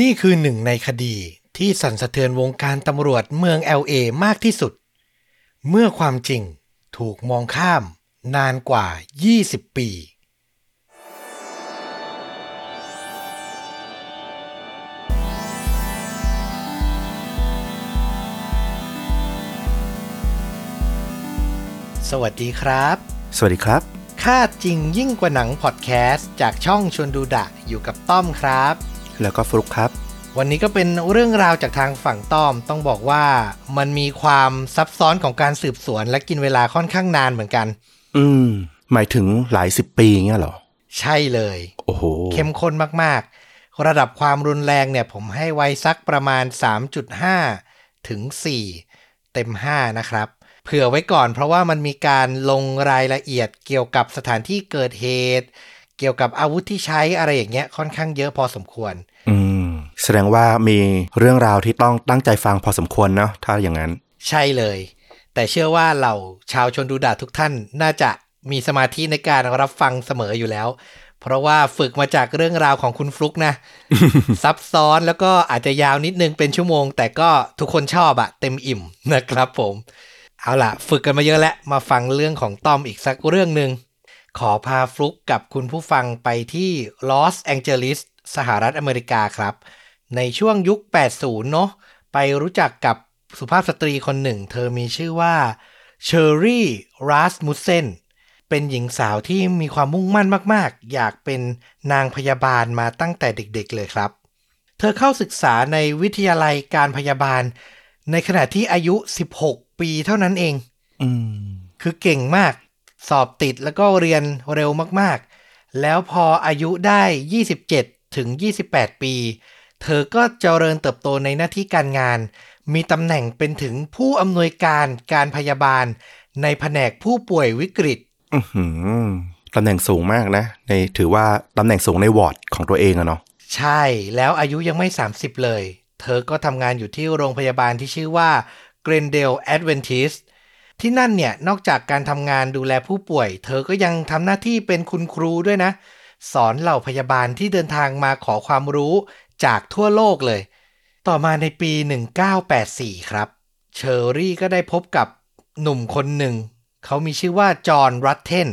นี่คือหนึ่งในคดีที่สั่นสะเทือนวงการตำรวจเมือง LA มากที่สุด เมื่อความจริงถูกมองข้ามนานกว่า 20 ปี สวัสดีครับ สวัสดีครับค่าจริงยิ่งกว่าหนังพอดแคสต์จากช่องชวนดูดะอยู่กับต้อมครับ แล้วก็ฟลุกครับ วันนี้ก็เป็นเรื่องราวจากทางฝั่งต้อม ต้องบอกว่ามันมีความซับซ้อนของการสืบสวนและกินเวลาค่อนข้างนานเหมือนกัน อืม หมายถึงหลายสิบปีเงี้ยเหรอ ใช่เลย โอ้โห เข้มข้นมากๆ ระดับความรุนแรงเนี่ยผมให้ไว้สักประมาณ 3.5 ถึง 4 เต็ม 5 นะครับเผื่อไว้ก่อนเพราะว่ามันมีการลงรายละเอียดเกี่ยวกับสถานที่เกิดเหตุ เกี่ยวกับอาวุธที่ใช้อะไรอย่างเงี้ยค่อนข้างเยอะพอสมควร อืม แสดงว่ามีเรื่องราวที่ต้องตั้งใจฟังพอสมควรเนาะถ้าอย่างนั้น ใช่เลย แต่เชื่อว่าเหล่าชาวชนดูดาทุกท่านน่าจะมีสมาธิในการรับฟังเสมออยู่แล้ว เพราะว่าฝึกมาจากเรื่องราวของคุณฟลุกนะ ซับซ้อนแล้วก็อาจจะยาวนิดนึงเป็นชั่วโมง แต่ก็ทุกคนชอบอะเต็มอิ่มนะครับผม เอาล่ะ ฝึกกันมาเยอะแล้วมาฟังเรื่องของต้อมอีกสักเรื่องหนึ่ง ขอพาฟลุกกับคุณผู้ฟังไปที่ลอสแองเจลิสสหรัฐอเมริกาครับ ในช่วงยุค 80 เนอะไปรู้จักกับสุภาพสตรีคนหนึ่ง เธอมีชื่อว่าเชอรี่รัสมุสเซนเป็นหญิงสาวที่มีความมุ่งมั่นมาก ๆ อยากเป็นนางพยาบาลมาตั้งแต่เด็ก ๆ เลยครับ เธอเข้าศึกษาในวิทยาลัยการพยาบาล ในขณะที่อายุ 16 ปีเท่านั้นเองอืมคือเก่งมาก สอบติดแล้วก็เรียนเร็วมากๆ แล้วพออายุได้ 27 ถึง 28 ปี เธอก็เจริญเติบโตในหน้าที่การงาน มีตำแหน่งเป็นถึงผู้อำนวยการการพยาบาล ในแผนกผู้ป่วยวิกฤตอือหือตำแหน่งสูงมากนะ ในถือว่าตำแหน่งสูงในวอร์ดของตัวเองอะเนาะใช่แล้วอายุยังไม่ 30 เลย เธอก็ทำงานอยู่ที่โรงพยาบาลที่ชื่อว่า Glendale Adventist ที่นั่นเนี่ยนอกจากการทำงานดูแลผู้ป่วย เธอก็ยังทำหน้าที่เป็นคุณครูด้วยนะ สอนเหล่าพยาบาลที่เดินทางมาขอความรู้จากทั่วโลกเลย ต่อมาในปี 1984 ครับ เชอรี่ก็ได้พบกับหนุ่มคนหนึ่ง เขามีชื่อว่าจอห์นรัตเทน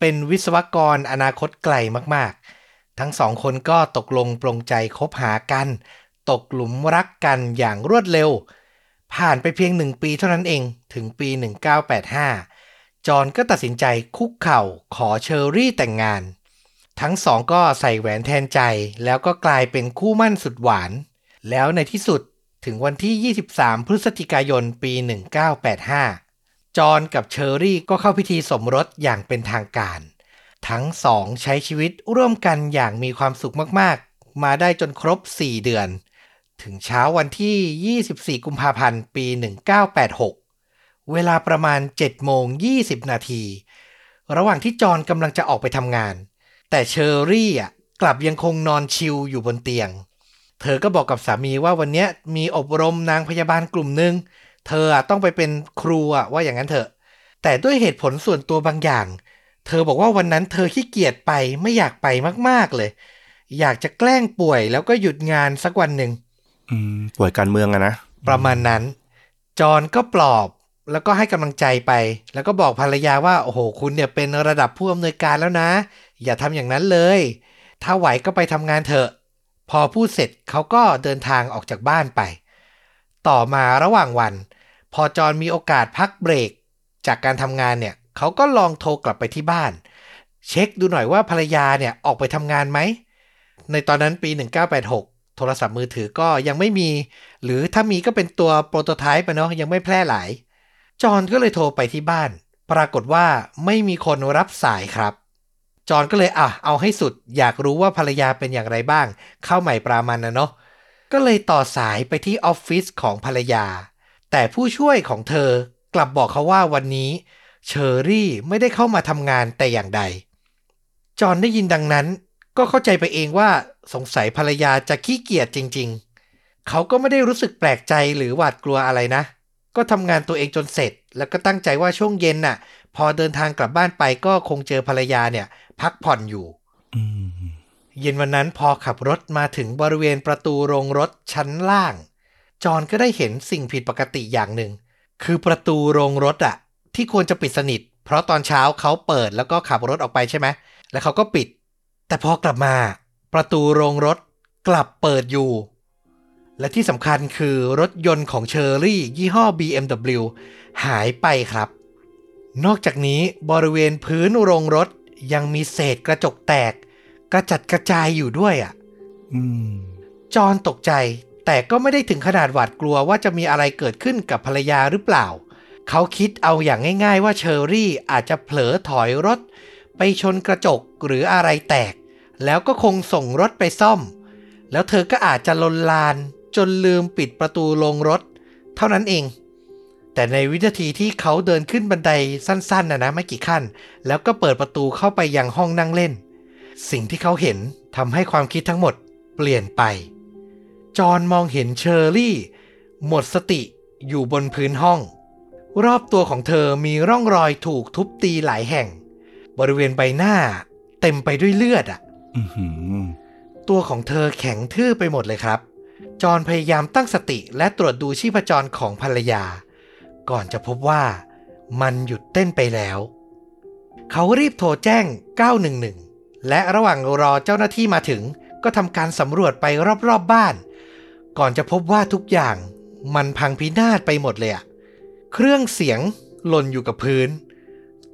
เป็นวิศวกรอนาคตไกลมากๆ ทั้งสองคนก็ตกลงปรงใจคบหากัน ตกหลุมรักกันอย่างรวดเร็ว ผ่านไปเพียงหนึ่งปีเท่านั้นเองถึงปี 1985 จอห์นก็ตัดสินใจคุกเข่าขอเชอรี่แต่งงาน ทั้งสองก็ใส่แหวนแทนใจแล้วก็กลายเป็นคู่มั่นสุดหวาน แล้วในที่สุดถึงวันที่ 23 พฤศจิกายนปี 1985 จอห์นกับเชอรี่ก็เข้าพิธีสมรสอย่างเป็นทางการ ทั้งสองใช้ชีวิตร่วมกันอย่างมีความสุขมากๆ มาได้จนครบ 4 เดือน ถึงเช้าวันที่ 24 กุมภาพันธ์ ปี 1986 เวลาประมาณ 7 โมง 20 นาที ระหว่างที่จอนกำลังจะออกไปทำงาน แต่เชอรี่อะกลับยังคงนอนชิลอยู่บนเตียง เธอก็บอกกับสามีว่าวันนี้มีอบรมนางพยาบาลกลุ่มหนึ่ง เธอต้องไปเป็นครูอะว่าอย่างนั้นเถอะ แต่ด้วยเหตุผลส่วนตัวบางอย่าง เธอบอกว่าวันนั้นเธอขี้เกียจไปไม่อยากไปมากๆเลย อยากจะแกล้งป่วยแล้วก็หยุดงานสักวันหนึ่ง ป่วยการเมืองอะนะ ประมาณนั้น จอห์นก็ปลอบแล้วก็ให้กำลังใจไป แล้วก็บอกภรรยาว่า โอ้โห คุณเนี่ยเป็นระดับผู้อำนวยการแล้วนะ อย่าทำอย่างนั้นเลย ถ้าไหวก็ไปทำงานเถอะ พอพูดเสร็จเขาก็เดินทางออกจากบ้านไป ต่อมาระหว่างวัน พอจอห์นมีโอกาสพักเบรก จากการทำงานเนี่ยเขาก็ลองโทรกลับไปที่บ้าน เช็คดูหน่อยว่าภรรยาเนี่ยออกไปทำงานไหม ในตอนนั้นปี 1986 โทรศัพท์มือถือก็ยังไม่มี หรือถ้ามีก็เป็นตัวโปรโตไทป์ไปเนาะยังไม่แพร่หลาย จอนก็เลยโทรไปที่บ้าน ปรากฏว่าไม่มีคนรับสายครับ จอนก็เลยอะเอาให้สุด อยากรู้ว่าภรรยาเป็นอย่างไรบ้าง เข้าใหม่ปรามันนะเนาะก็เลยต่อสายไปที่ออฟฟิศของภรรยา แต่ผู้ช่วยของเธอกลับบอกเขาว่าวันนี้เชอรี่ไม่ได้เข้ามาทำงานแต่อย่างใด จอนได้ยินดังนั้น ก็เข้าใจไปเองว่าสงสัยภรรยาจะขี้เกียจจริง ๆ เขาก็ไม่ได้รู้สึกแปลกใจหรือหวาดกลัวอะไรนะ ก็ทำงานตัวเองจนเสร็จ แล้วก็ตั้งใจว่าช่วงเย็นน่ะ พอเดินทางกลับบ้านไปก็คงเจอภรรยาเนี่ย พักผ่อนอยู่อืมเย็นวันนั้นพอขับรถมาถึงบริเวณประตูโรงรถชั้นล่าง จอห์นก็ได้เห็นสิ่งผิดปกติอย่างหนึ่ง คือประตูโรงรถอะที่ควรจะปิดสนิท เพราะตอนเช้าเขาเปิดแล้วก็ขับรถออกไปใช่ไหมแล้วเขาก็ปิด แต่พอกลับมาประตูโรงรถกลับเปิดอยู่ และที่สำคัญคือรถยนต์ของเชอรี่ ยี่ห้อ BMW หายไปครับ นอกจากนี้บริเวณพื้นโรงรถยังมีเศษกระจกแตก กระจัดกระจายอยู่ด้วยอะอืมจอห์นตกใจ แต่ก็ไม่ได้ถึงขนาดหวาดกลัวว่าจะมีอะไรเกิดขึ้นกับภรรยาหรือเปล่า เขาคิดเอาอย่างง่าย ๆ ว่าเชอรี่อาจจะเผลอถอยรถ ไปชนกระจกหรืออะไรแตก แล้วก็คงส่งรถไปซ่อม แล้วเธอก็อาจจะลนลานจนลืมปิดประตูลงรถ เท่านั้นเอง แต่ในวินาทีที่เขาเดินขึ้นบันไดสั้นๆนะนะไม่กี่ขั้น แล้วก็เปิดประตูเข้าไปยังห้องนั่งเล่น สิ่งที่เขาเห็นทำให้ความคิดทั้งหมดเปลี่ยนไป จอนมองเห็นเชอรี่ หมดสติอยู่บนพื้นห้อง รอบตัวของเธอมีร่องรอยถูกทุบตีหลายแห่ง บริเวณใบหน้า เต็มไปด้วยเลือดอะอือหือตัวของเธอแข็งทื่อไปหมดเลยครับ จอห์นพยายามตั้งสติและตรวจดูชีพจรของภรรยา ก่อนจะพบว่ามันหยุดเต้นไปแล้ว เขารีบโทรแจ้ง 911 และระหว่างรอเจ้าหน้าที่มาถึง ก็ทำการสำรวจไปรอบๆบบ้าน ก่อนจะพบว่าทุกอย่างมันพังพินาศไปหมดเลยอะเครื่องเสียงหล่นอยู่กับพื้น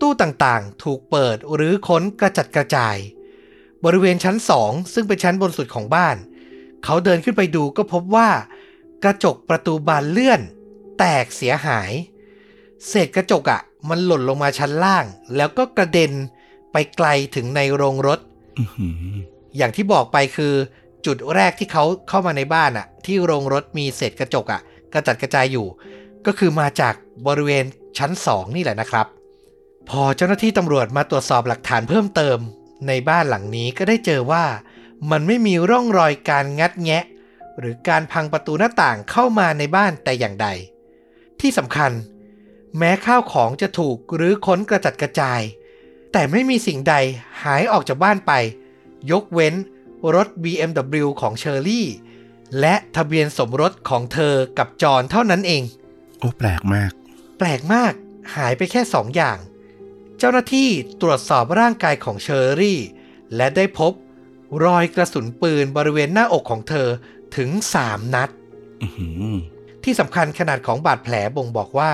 ตู้ต่างๆ ถูกเปิดหรือค้นกระจัดกระจาย บริเวณชั้นสองซึ่งเป็นชั้นบนสุดของบ้าน เขาเดินขึ้นไปดูก็พบว่า กระจกประตูบานเลื่อน แตกเสียหาย เศษกระจกอะ่ะ มันหล่นลงมาชั้นล่าง แล้วก็กระเด็นไปไกลถึงในโรงรถอือหืออย่างที่บอกไปคือ จุดแรกที่เขาเข้ามาในบ้านอะ่ะ ที่โรงรถมีเศษกระจกอะ่ะ กระจัดกระจายอยู่ ก็คือมาจากบริเวณชั้นสองนี่แหละนะครับ พอเจ้าหน้าที่ตำรวจมาตรวจสอบหลักฐานเพิ่มเติม ในบ้านหลังนี้ก็ได้เจอว่ามันไม่มีร่องรอยการงัดแงะ หรือการพังประตูหน้าต่างเข้ามาในบ้านแต่อย่างใด ที่สำคัญ แม้ข้าวของจะถูกหรือค้นกระจัดกระจาย แต่ไม่มีสิ่งใดหายออกจากบ้านไป ยกเว้นรถ BMW ของเชอรี่ และทะเบียนสมรสของเธอกับจอห์นเท่านั้นเอง โอ้แปลกมาก แปลกมากหายไปแค่สองอย่างเจ้าหน้าที่ตรวจสอบร่างกายของเชอรี่ และได้พบรอยกระสุนปืนบริเวณหน้าอกของเธอถึง3นัดอือหือที่สำคัญขนาดของบาดแผลบ่งบอกว่า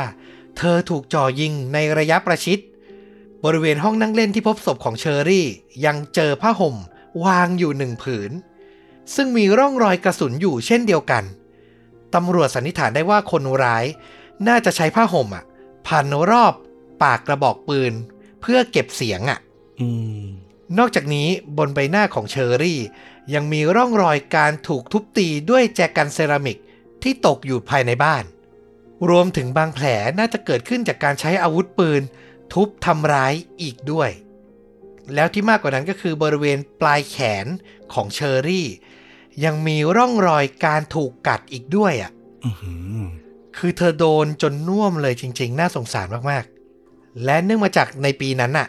เธอถูกจ่อยิงในระยะประชิด บริเวณห้องนั่งเล่นที่พบศพของเชอรี่ ยังเจอผ้าห่มวางอยู่หนึ่งผืน ซึ่งมีร่องรอยกระสุนอยู่เช่นเดียวกันตำรวจสันนิษฐานได้ว่าคนร้าย น่าจะใช้ผ้าห่มอะพันรอบปากกระบอกปืน เพื่อเก็บเสียงอะอืมนอกจากนี้บนใบหน้าของเชอรี่ ยังมีร่องรอยการถูกทุบตีด้วยแจกันเซรามิกที่ตกอยู่ภายในบ้าน รวมถึงบางแผลน่าจะเกิดขึ้นจากการใช้อาวุธปืน ทุบทำร้ายอีกด้วย แล้วที่มากกว่านั้นก็คือบริเวณปลายแขนของเชอรี่ ยังมีร่องรอยการถูกกัดอีกด้วยอะอือหือคือเธอโดนจนน่วมเลยจริง ๆ น่าสงสารมากๆ และเนื่องมาจากในปีนั้นน่ะ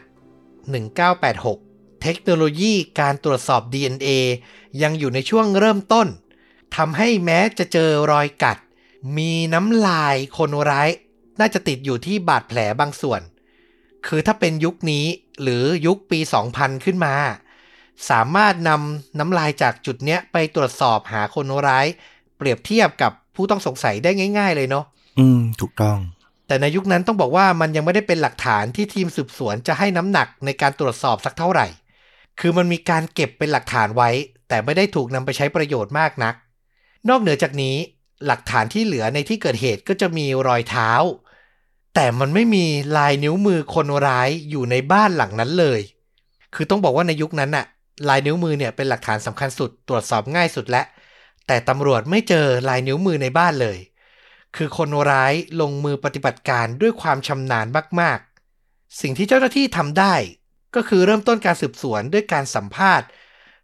1986 เทคโนโลยีการตรวจสอบ DNA ยังอยู่ในช่วงเริ่มต้นทำให้แม้จะเจอรอยกัด มีน้ำลายคนร้าย น่าจะติดอยู่ที่บาดแผลบางส่วน คือถ้าเป็นยุคนี้หรือยุคปี 2000 ขึ้นมา สามารถนำน้ำลายจากจุดเนี้ยไปตรวจสอบหาคนร้าย เปรียบเทียบกับผู้ต้องสงสัยได้ง่าย ๆ เลยเนาะอืม ถูกต้อง แต่ในยุคนั้นต้องบอกว่ามันยังไม่ได้เป็นหลักฐานที่ทีมสืบสวนจะให้น้ำหนักในการตรวจสอบสักเท่าไหร่ คือมันมีการเก็บเป็นหลักฐานไว้ แต่ไม่ได้ถูกนำไปใช้ประโยชน์มากนัก นอกเหนือจากนี้หลักฐานที่เหลือในที่เกิดเหตุก็จะมีรอยเท้า แต่มันไม่มีลายนิ้วมือคนร้ายอยู่ในบ้านหลังนั้นเลย คือต้องบอกว่าในยุคนั้นน่ะ ลายนิ้วมือเนี่ยเป็นหลักฐานสำคัญสุดตรวจสอบง่ายสุดและ แต่ตำรวจไม่เจอลายนิ้วมือในบ้านเลย คือคนร้ายลงมือปฏิบัติการด้วยความชำนาญมาก ๆ สิ่งที่เจ้าหน้าที่ทำได้ ก็คือเริ่มต้นการสืบสวนด้วยการสัมภาษณ์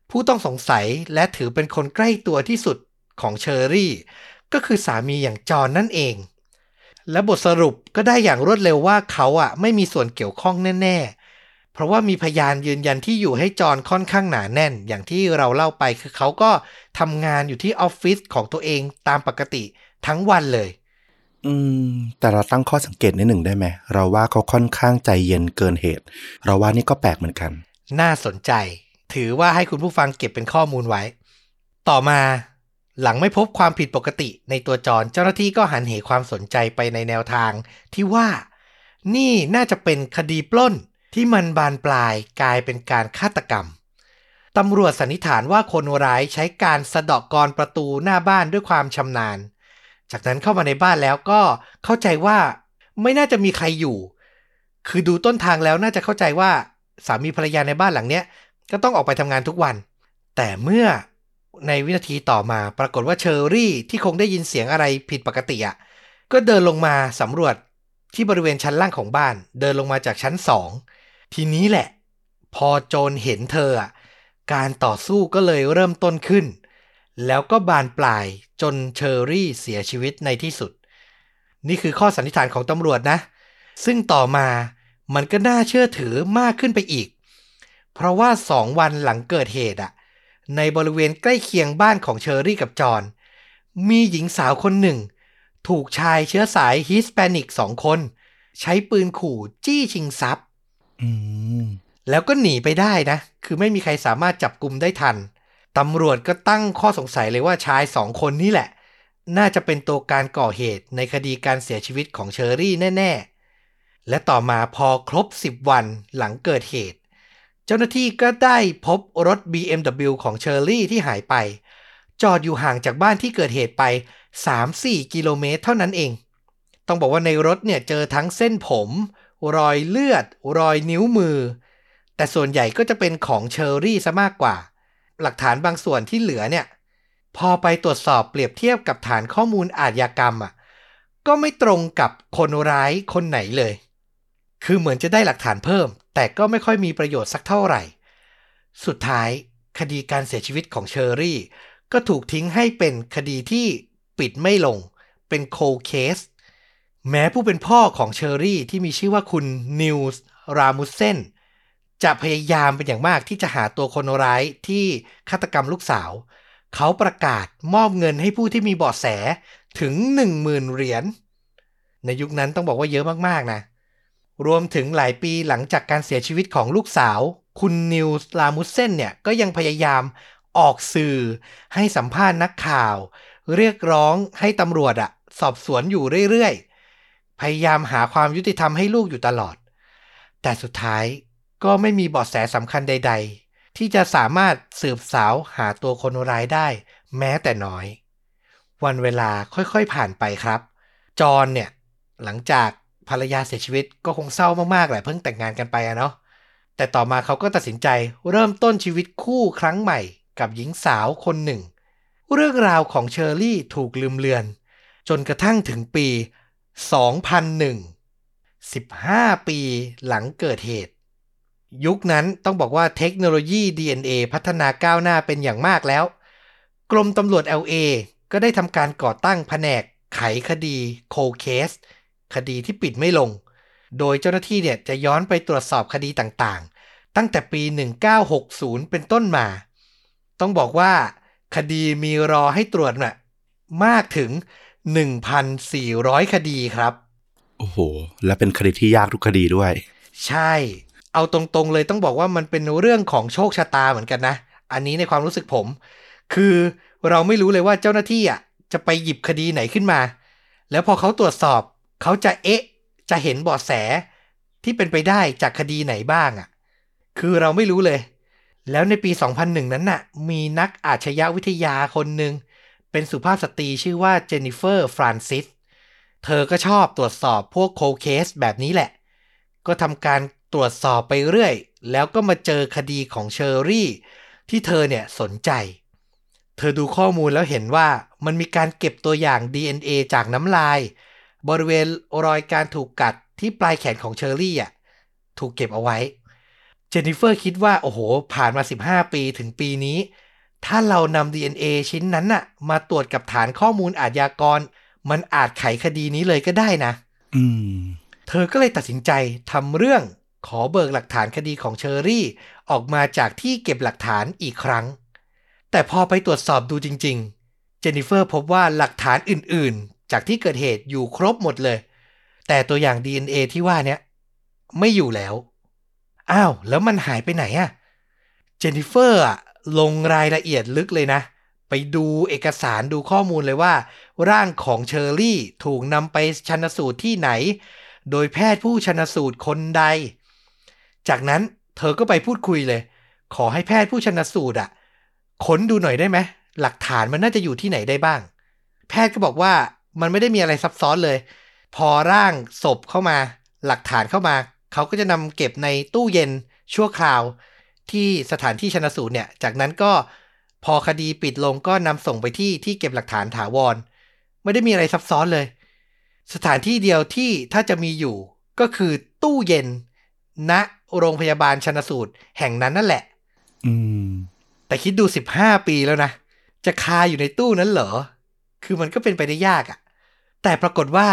ผู้ต้องสงสัยและถือเป็นคนใกล้ตัวที่สุดของเชอรี่ ก็คือสามีอย่างจอห์นนั่นเอง และบทสรุปก็ได้อย่างรวดเร็วว่าเขาอะไม่มีส่วนเกี่ยวข้องแน่ ๆ เพราะว่ามีพยานยืนยันที่อยู่ให้จอห์นค่อนข้างหนาแน่น อย่างที่เราเล่าไปคือเขาก็ทำงานอยู่ที่ออฟฟิศของตัวเองตามปกติทั้งวันเลย อืม แต่เราตั้งข้อสังเกตนิดหนึ่งได้ไหม เราว่าเขาค่อนข้างใจเย็นเกินเหตุ เราว่านี่ก็แปลกเหมือนกัน น่าสนใจ ถือว่าให้คุณผู้ฟังเก็บเป็นข้อมูลไว้ ต่อมาหลังไม่พบความผิดปกติในตัวจรเจ้าหน้าที่ก็หันเหความสนใจไปในแนวทางที่ว่านี่น่าจะเป็นคดีปล้นที่มันบานปลายกลายเป็นการฆาตกรรมตำรวจสันนิษฐานว่าคนร้ายใช้การสะเดาะกรประตูหน้าบ้านด้วยความชำนาญ จากนั้นเข้ามาในบ้านแล้วก็เข้าใจว่าไม่น่าจะมีใครอยู่ คือดูต้นทางแล้วน่าจะเข้าใจว่าสามีภรรยาในบ้านหลังเนี้ยก็ต้องออกไปทำงานทุกวัน แต่เมื่อในวินาทีต่อมาปรากฏว่าเชอรี่ที่คงได้ยินเสียงอะไรผิดปกติอะก็เดินลงมาสำรวจที่บริเวณชั้นล่างของบ้าน เดินลงมาจากชั้นสองทีนี้แหละ พอโจรเห็นเธออะการต่อสู้ก็เลยเริ่มต้นขึ้น แล้วก็บานปลายจนเชอรี่เสียชีวิตในที่สุด นี่คือข้อสันนิษฐานของตำรวจนะ ซึ่งต่อมามันก็น่าเชื่อถือมากขึ้นไปอีก เพราะว่าสองวันหลังเกิดเหตุอะในบริเวณใกล้เคียงบ้านของเชอรี่กับจอห์นมีหญิงสาวคนหนึ่ง ถูกชายเชื้อสายฮิสแปนิกสองคน ใช้ปืนขู่จี้ชิงทรัพย์อืมแล้วก็หนีไปได้นะ คือไม่มีใครสามารถจับกลุ่มได้ทัน ตำรวจก็ตั้งข้อสงสัยเลยว่าชายสองคนนี้แหละ น่าจะเป็นตัวการก่อเหตุในคดีการเสียชีวิตของเชอรี่แน่ ๆ และต่อมาพอครบ 10 วันหลังเกิดเหตุ เจ้าหน้าที่ก็ได้พบรถ BMW ของเชอรี่ที่หายไป จอดอยู่ห่างจากบ้านที่เกิดเหตุไป 3-4 กิโลเมตรเท่านั้นเอง ต้องบอกว่าในรถเนี่ยเจอทั้งเส้นผม รอยเลือด รอยนิ้วมือ แต่ส่วนใหญ่ก็จะเป็นของเชอรี่ซะมากกว่า หลักฐานบางส่วนที่เหลือเนี่ย พอไปตรวจสอบเปรียบเทียบกับฐานข้อมูลอาชญากรรมอะก็ไม่ตรงกับคนร้ายคนไหนเลย คือเหมือนจะได้หลักฐานเพิ่ม แต่ก็ไม่ค่อยมีประโยชน์สักเท่าไหร่ สุดท้ายคดีการเสียชีวิตของเชอรี่ ก็ถูกทิ้งให้เป็นคดีที่ปิดไม่ลง เป็น cold case แม้ผู้เป็นพ่อของเชอรี่ที่มีชื่อว่าคุณนีลส์รามุสเซน จะพยายามเป็นอย่างมากที่จะหาตัวคนร้ายที่ฆาตกรรมลูกสาว เขาประกาศมอบเงินให้ผู้ที่มีเบาะแสถึง 10,000 เหรียญ ในยุคนั้นต้องบอกว่าเยอะมากๆนะ รวมถึงหลายปีหลังจากการเสียชีวิตของลูกสาว คุณนิวลามุสเซนเนี่ยก็ยังพยายามออกสื่อให้สัมภาษณ์นักข่าว เรียกร้องให้ตำรวจอะสอบสวนอยู่เรื่อยๆ พยายามหาความยุติธรรมให้ลูกอยู่ตลอด แต่สุดท้าย ก็ไม่มีเบาะแสสำคัญใด ๆ ที่จะสามารถสืบสาวหาตัวคนร้ายได้ แม้แต่น้อย วันเวลาค่อยๆผ่านไปครับ จอห์นเนี่ยหลังจากภรรยาเสียชีวิตก็คงเศร้ามากๆแหละเพิ่งแต่งงานกันไปอะเนาะแต่ต่อมาเขาก็ตัดสินใจเริ่มต้นชีวิตคู่ครั้งใหม่กับหญิงสาวคนหนึ่ง เรื่องราวของเชอรี่ถูกลืมเลือน จนกระทั่งถึงปี 2001 15 ปีหลังเกิดเหตุ ยุคนั้นต้องบอกว่าเทคโนโลยี DNA พัฒนาก้าวหน้าเป็นอย่างมากแล้ว กรมตำรวจ LA ก็ได้ทำการก่อตั้งแผนกไขคดีโคเคส คดีที่ปิดไม่ลง โดยเจ้าหน้าที่เนี่ยจะย้อนไปตรวจสอบคดีต่างๆ ตั้งแต่ปี 1960 เป็นต้นมา ต้องบอกว่า คดีมีรอให้ตรวจน่ะมากถึง 1,400 คดีครับ โอ้โห และเป็นคดีที่ยากทุกคดีด้วย ใช่ เอาตรงๆเลยต้องบอกว่ามันเป็นเรื่องของโชคชะตาเหมือนกันนะ อันนี้ในความรู้สึกผม คือเราไม่รู้เลยว่าเจ้าหน้าที่อะจะไปหยิบคดีไหนขึ้นมา แล้วพอเขาตรวจสอบ เขาจะเอ๊ะ จะเห็นเบาะแสที่เป็นไปได้จากคดีไหนบ้างอะ คือเราไม่รู้เลย แล้วในปี 2001 นั้นน่ะ มีนักอาชญาวิทยาคนหนึ่ง เป็นสุภาพสตรีชื่อว่าเจนนิเฟอร์ฟรานซิส เธอก็ชอบตรวจสอบพวก cold case แบบนี้แหละ ก็ทำการ ตรวจสอบไปเรื่อย แล้วก็มาเจอคดีของเชอรี่ ที่เธอเนี่ยสนใจ เธอดูข้อมูลแล้วเห็นว่ามันมีการเก็บตัวอย่าง DNA จากน้ำลาย บริเวณรอยการถูกกัดที่ปลายแขนของเชอรี่อะถูกเก็บเอาไว้ เจนนิเฟอร์คิดว่า โอ้โห ผ่านมา 15 ปีถึงปีนี้ ถ้าเรานำ DNA ชิ้นนั้นน่ะ มาตรวจกับฐานข้อมูลอาชญากร มันอาจไขคดีนี้เลยก็ได้นะ อืม เธอก็เลยตัดสินใจทำเรื่อง ขอเบิกหลักฐานคดีของเชอรี่ ออกมาจากที่เก็บหลักฐานอีกครั้ง แต่พอไปตรวจสอบดูจริง ๆ เจนนิเฟอร์พบว่าหลักฐานอื่นๆ จากที่เกิดเหตุอยู่ครบหมดเลย แต่ตัวอย่าง DNA ที่ว่าเนี้ยไม่อยู่แล้ว อ้าว แล้วมันหายไปไหนอะเจนนิเฟอร์อะลงรายละเอียดลึกเลยนะ ไปดูเอกสารดูข้อมูลเลยว่า ร่างของเชอรี่ถูกนำไปชันสูตรที่ไหน โดยแพทย์ผู้ชันสูตรคนใด จากนั้นเธอก็ไปพูดคุยเลย ขอให้แพทย์ผู้ชันสูตรอะค้นดูหน่อยได้ไหมหลักฐานมันน่าจะอยู่ที่ไหนได้บ้าง แพทย์ก็บอกว่ามันไม่ได้มีอะไรซับซ้อนเลย พอร่างศพเข้ามา หลักฐานเข้ามา เขาก็จะนำเก็บในตู้เย็นชั่วคราว ที่สถานที่ชนะสูตรเนี่ย จากนั้นก็พอคดีปิดลงก็นำส่งไปที่ที่เก็บหลักฐานถาวร ไม่ได้มีอะไรซับซ้อนเลย สถานที่เดียวที่ถ้าจะมีอยู่ก็คือตู้เย็นณ โรงพยาบาลชนสูตรแห่งนั้นนั่นแหละ อืม แต่คิดดู15ปีแล้วนะ จะคาอยู่ในตู้นั้นเหรอ คือมันก็เป็นไปได้ยากอะ่ะ แต่ปรากฏว่า